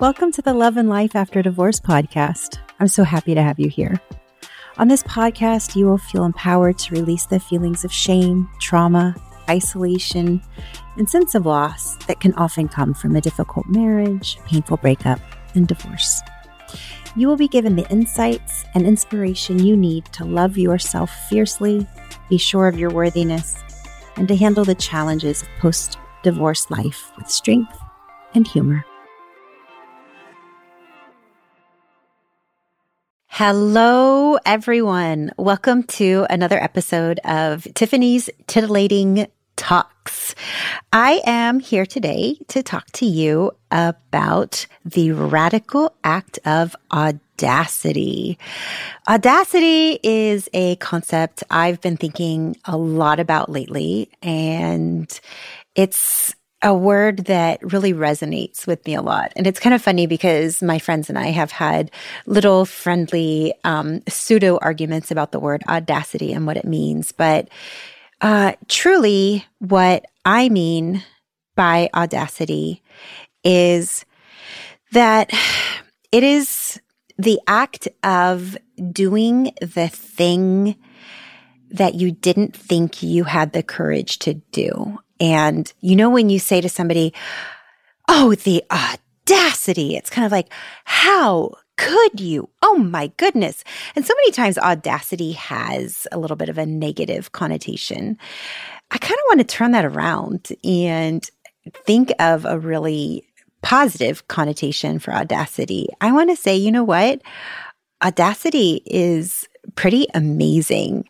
Welcome to the Love and Life After Divorce podcast. I'm so happy to have you here. On this podcast, you will feel empowered to release the feelings of shame, trauma, isolation, and sense of loss that can often come from a difficult marriage, painful breakup, and divorce. You will be given the insights and inspiration you need to love yourself fiercely, be sure of your worthiness, and to handle the challenges of post divorce life with strength and humor. Hello, everyone. Welcome to another episode of Tiffany's Titillating Talks. I am here today to talk to you about the radical act of audacity. Audacity is a concept I've been thinking a lot about lately, and it's a word that really resonates with me a lot. And it's kind of funny because my friends and I have had little friendly um, pseudo arguments about the word audacity and what it means. But uh, truly, what I mean by audacity is that it is the act of doing the thing that you didn't think you had the courage to do. And you know, when you say to somebody, Oh, the audacity, it's kind of like, How could you? Oh my goodness. And so many times audacity has a little bit of a negative connotation. I kind of want to turn that around and think of a really positive connotation for audacity. I want to say, you know what? Audacity is pretty amazing.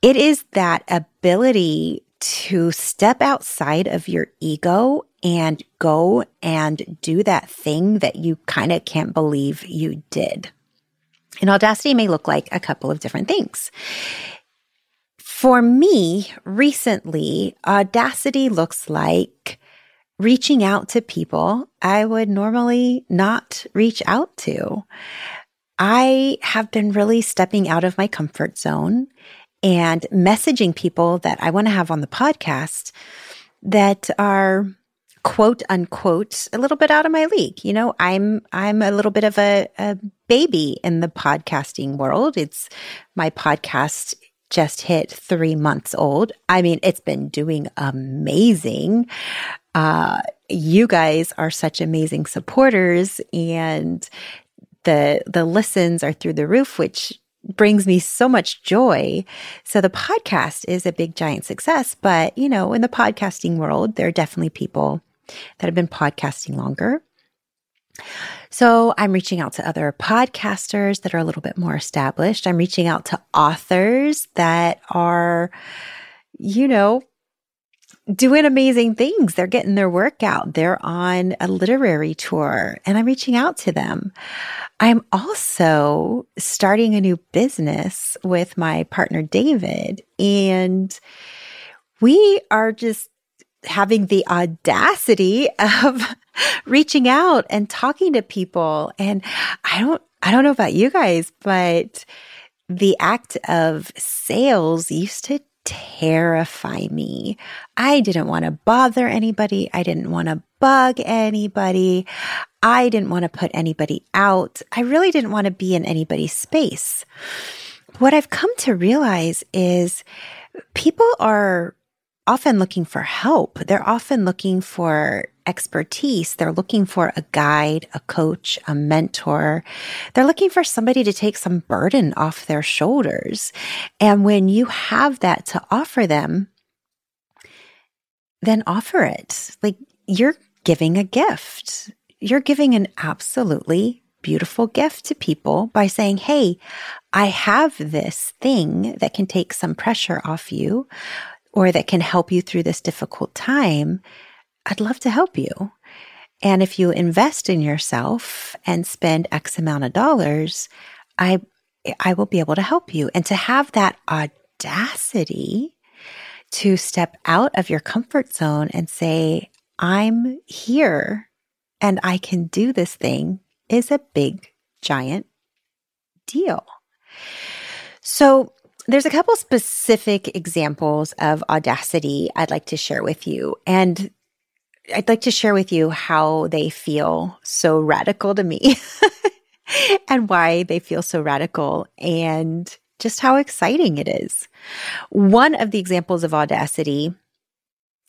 It is that ability to step outside of your ego and go and do that thing that you kind of can't believe you did. And audacity may look like a couple of different things. For me, recently, audacity looks like reaching out to people I would normally not reach out to. I have been really stepping out of my comfort zone and messaging people that I want to have on the podcast that are quote unquote a little bit out of my league. You know, I'm I'm a little bit of a, a baby in the podcasting world. It's my podcast just hit three months old. I mean, it's been doing amazing. Uh, you guys are such amazing supporters and the the listens are through the roof, which brings me so much joy. So the podcast is a big giant success, but you know, in the podcasting world, there are definitely people that have been podcasting longer. So I'm reaching out to other podcasters that are a little bit more established. I'm reaching out to authors that are, you know, doing amazing things. They're getting their work out. They're on a literary tour and I'm reaching out to them. I'm also starting a new business with my partner, David, and we are just having the audacity of reaching out and talking to people. And I don't, I don't know about you guys, but the act of sales used to terrify me. I didn't want to bother anybody. I didn't want to bug anybody. I didn't want to put anybody out. I really didn't want to be in anybody's space. What I've come to realize is people are often looking for help. They're often looking for expertise. They're looking for a guide, a coach, a mentor. They're looking for somebody to take some burden off their shoulders. And when you have that to offer them, then offer it. Like you're giving a gift. You're giving an absolutely beautiful gift to people by saying, Hey, I have this thing that can take some pressure off you or that can help you through this difficult time, I'd love to help you. And if you invest in yourself and spend X amount of dollars, I, I will be able to help you. And to have that audacity to step out of your comfort zone and say, I'm here and I can do this thing is a big, giant deal. So there's a couple specific examples of audacity I'd like to share with you. And I'd like to share with you how they feel so radical to me and why they feel so radical and just how exciting it is. One of the examples of audacity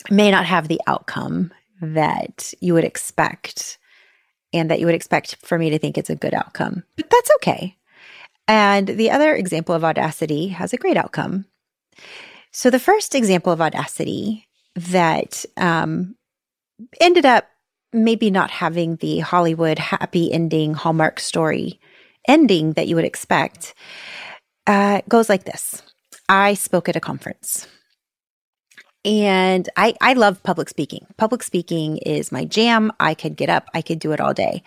may not have the outcome that you would expect and that you would expect for me to think it's a good outcome, but that's okay. And the other example of audacity has a great outcome. So, the first example of audacity that um, ended up maybe not having the Hollywood happy ending Hallmark story ending that you would expect uh, goes like this I spoke at a conference. And I, I love public speaking. Public speaking is my jam. I could get up, I could do it all day.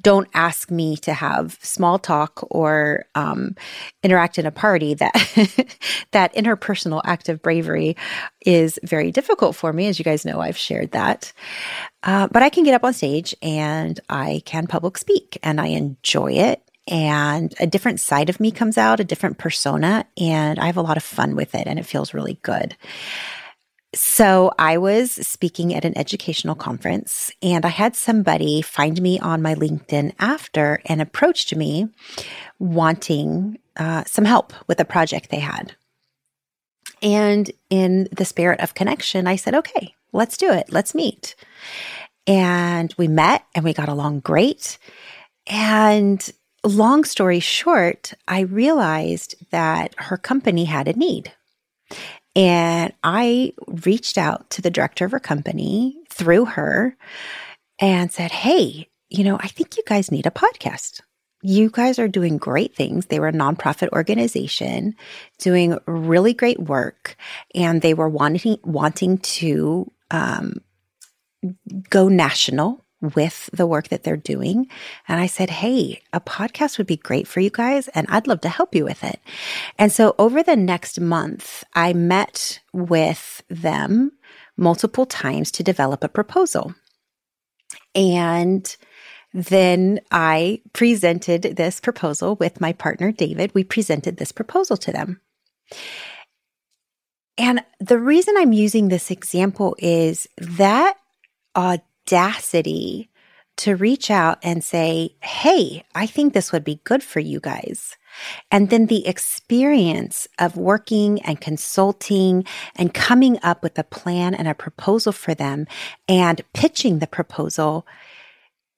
Don't ask me to have small talk or um, interact in a party. That that interpersonal act of bravery is very difficult for me, as you guys know. I've shared that, uh, but I can get up on stage and I can public speak, and I enjoy it and a different side of me comes out, a different persona, and I have a lot of fun with it and it feels really good. So I was speaking at an educational conference and I had somebody find me on my LinkedIn after and approached me wanting uh, some help with a project they had. And in the spirit of connection, I said, okay, let's do it. Let's meet. And we met and we got along great. And long story short, I realized that her company had a need. And I reached out to the director of her company through her and said, Hey, you know, I think you guys need a podcast. You guys are doing great things. They were a nonprofit organization doing really great work, and they were wanting wanting to um, go national with the work that they're doing. And I said, Hey, a podcast would be great for you guys, and I'd love to help you with it. And so over the next month, I met with them multiple times to develop a proposal. And then I presented this proposal with my partner, David. We presented this proposal to them. And the reason I'm using this example is that audacity to reach out and say, Hey, I think this would be good for you guys. And then the experience of working and consulting and coming up with a plan and a proposal for them and pitching the proposal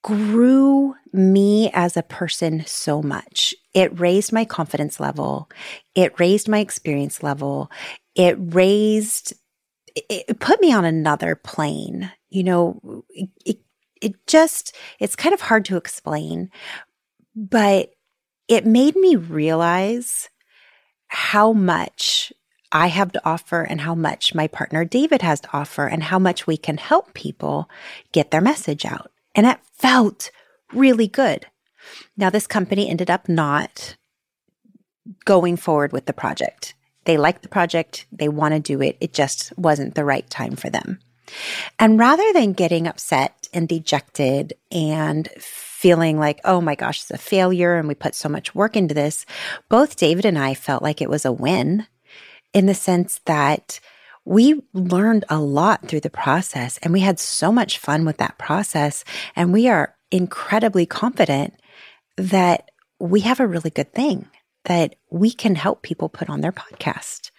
grew me as a person so much. It raised my confidence level. It raised my experience level. It raised, it put me on another plane you know, it, it just, it's kind of hard to explain, but it made me realize how much I have to offer and how much my partner David has to offer and how much we can help people get their message out. And it felt really good. Now, this company ended up not going forward with the project. They like the project, they want to do it. It just wasn't the right time for them. And rather than getting upset and dejected and feeling like, oh my gosh, it's a failure and we put so much work into this, both David and I felt like it was a win in the sense that we learned a lot through the process and we had so much fun with that process. And we are incredibly confident that we have a really good thing that we can help people put on their podcast.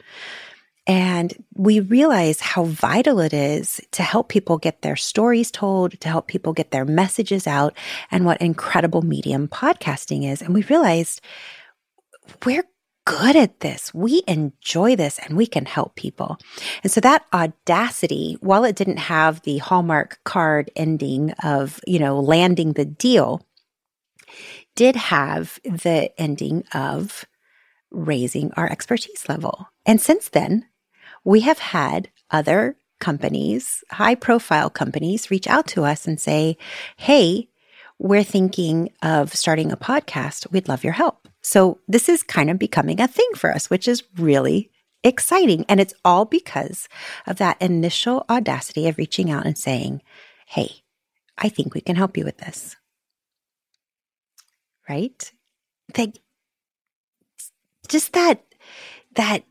And we realize how vital it is to help people get their stories told, to help people get their messages out, and what incredible medium podcasting is. And we realized we're good at this. We enjoy this and we can help people. And so that audacity, while it didn't have the Hallmark card ending of, you know, landing the deal, did have the ending of raising our expertise level. And since then, we have had other companies, high profile companies, reach out to us and say, Hey, we're thinking of starting a podcast. We'd love your help. So this is kind of becoming a thing for us, which is really exciting. And it's all because of that initial audacity of reaching out and saying, Hey, I think we can help you with this. Right? They, just that, that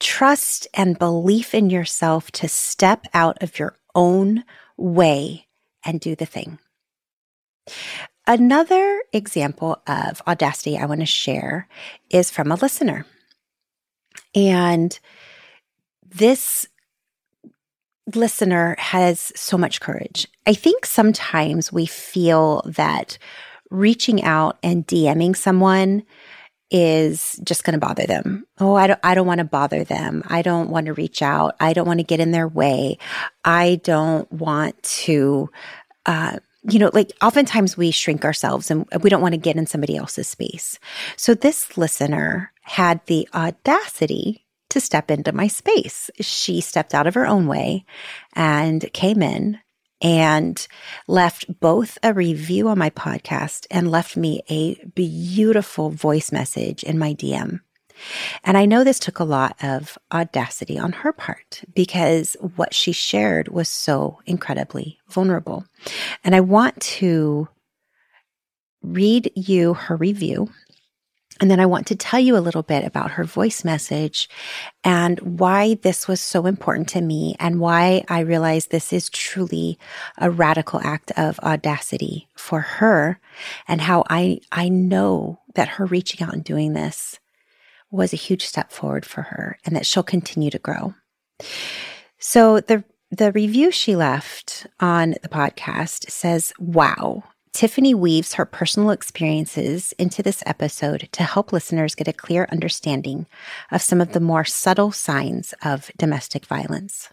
trust and belief in yourself to step out of your own way and do the thing. Another example of audacity I want to share is from a listener. And this listener has so much courage. I think sometimes we feel that reaching out and DMing someone is just going to bother them. Oh, I don't, I don't want to bother them. I don't want to reach out. I don't want to get in their way. I don't want to, uh, you know, like oftentimes we shrink ourselves and we don't want to get in somebody else's space. So this listener had the audacity to step into my space. She stepped out of her own way and came in and left both a review on my podcast and left me a beautiful voice message in my DM. And I know this took a lot of audacity on her part because what she shared was so incredibly vulnerable. And I want to read you her review. And then I want to tell you a little bit about her voice message and why this was so important to me and why I realized this is truly a radical act of audacity for her and how I, I know that her reaching out and doing this was a huge step forward for her and that she'll continue to grow. So the the review she left on the podcast says, "Wow, Tiffany weaves her personal experiences into this episode to help listeners get a clear understanding of some of the more subtle signs of domestic violence."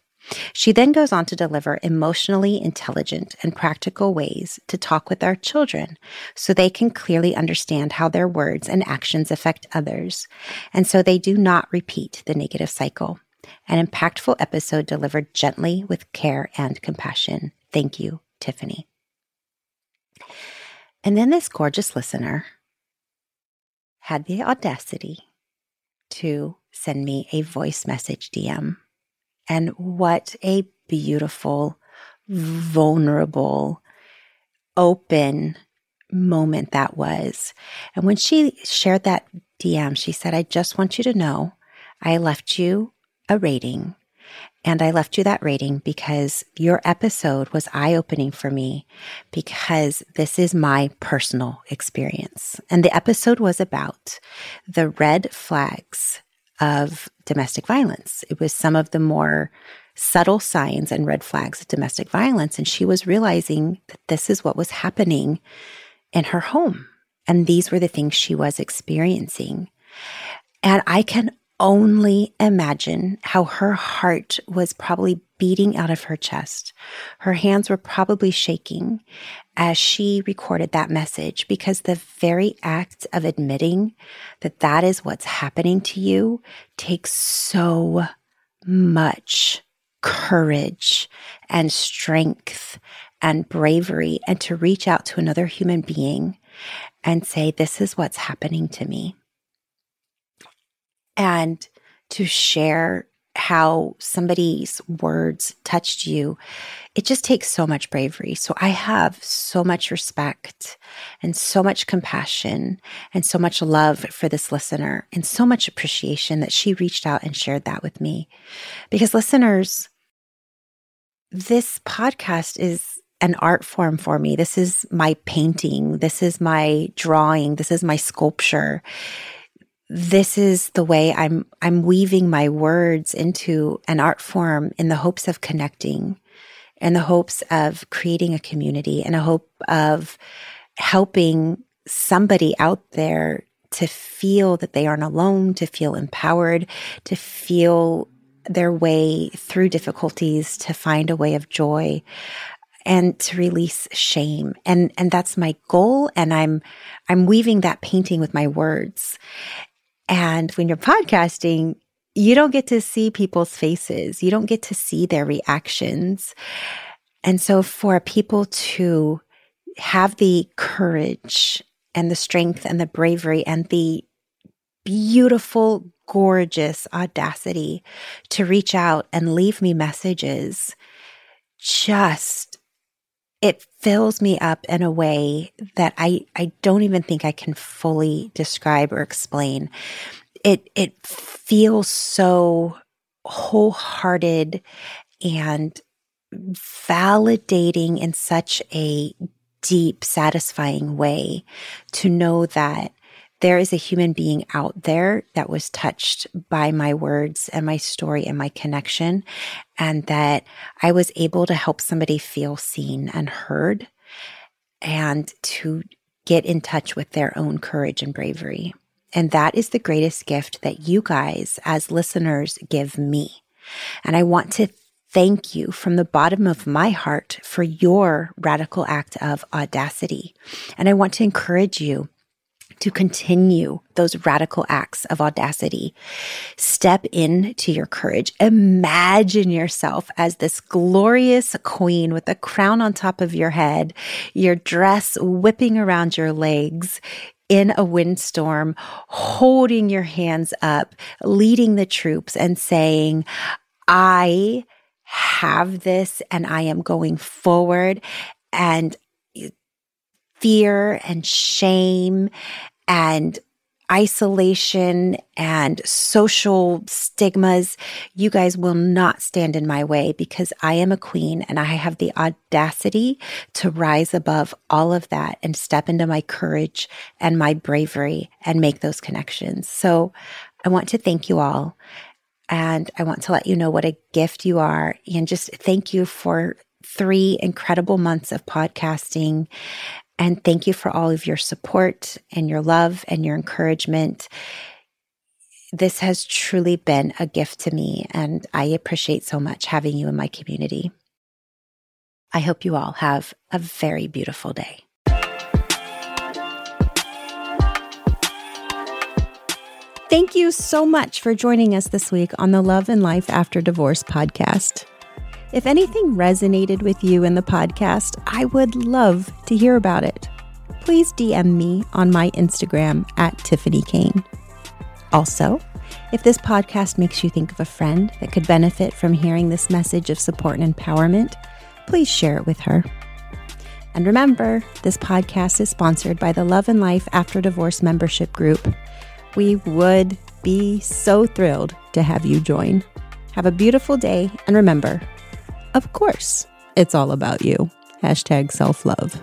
She then goes on to deliver emotionally intelligent and practical ways to talk with our children so they can clearly understand how their words and actions affect others, and so they do not repeat the negative cycle. An impactful episode delivered gently with care and compassion. Thank you, Tiffany. And then this gorgeous listener had the audacity to send me a voice message DM and what a beautiful, vulnerable, open moment that was. And when she shared that DM, she said, I just want you to know I left you a rating. And I left you that rating because your episode was eye opening for me because this is my personal experience. And the episode was about the red flags of domestic violence. It was some of the more subtle signs and red flags of domestic violence. And she was realizing that this is what was happening in her home. And these were the things she was experiencing. And I can only imagine how her heart was probably beating out of her chest. Her hands were probably shaking as she recorded that message because the very act of admitting that that is what's happening to you takes so much courage and strength and bravery and to reach out to another human being and say, This is what's happening to me and to share how somebody's words touched you, it just takes so much bravery. So I have so much respect and so much compassion and so much love for this listener and so much appreciation that she reached out and shared that with me. Because listeners, this podcast is an art form for me. This is my painting. This is my drawing. This is my sculpture this is the way I'm I'm weaving my words into an art form in the hopes of connecting, in the hopes of creating a community, and a hope of helping somebody out there to feel that they aren't alone, to feel empowered, to feel their way through difficulties, to find a way of joy and to release shame. And, and that's my goal. And I'm, I'm weaving that painting with my words. And when you're podcasting, you don't get to see people's faces. You don't get to see their reactions. And so for people to have the courage and the strength and the bravery and the beautiful, gorgeous audacity to reach out and leave me messages just it fills me up in a way that I, I don't even think I can fully describe or explain. It, it feels so wholehearted and validating in such a deep, satisfying way to know that there is a human being out there that was touched by my words and my story and my connection, and that I was able to help somebody feel seen and heard and to get in touch with their own courage and bravery. And that is the greatest gift that you guys, as listeners, give me. And I want to thank you from the bottom of my heart for your radical act of audacity. And I want to encourage you to continue those radical acts of audacity. Step into your courage. Imagine yourself as this glorious queen with a crown on top of your head, your dress whipping around your legs in a windstorm, holding your hands up, leading the troops and saying, I have this and I am going forward and fear and shame and isolation and social stigmas, you guys will not stand in my way because I am a queen and I have the audacity to rise above all of that and step into my courage and my bravery and make those connections. So I want to thank you all. And I want to let you know what a gift you are and just thank you for three incredible months of podcasting and thank you for all of your support and your love and your encouragement. This has truly been a gift to me, and I appreciate so much having you in my community. I hope you all have a very beautiful day. Thank you so much for joining us this week on the Love and Life After Divorce podcast. If anything resonated with you in the podcast, I would love to hear about it. Please DM me on my Instagram at Tiffany Kane. Also, if this podcast makes you think of a friend that could benefit from hearing this message of support and empowerment, please share it with her. And remember, this podcast is sponsored by the Love and Life After Divorce membership group. We would be so thrilled to have you join. Have a beautiful day, and remember, of course, it's all about you. Hashtag self love.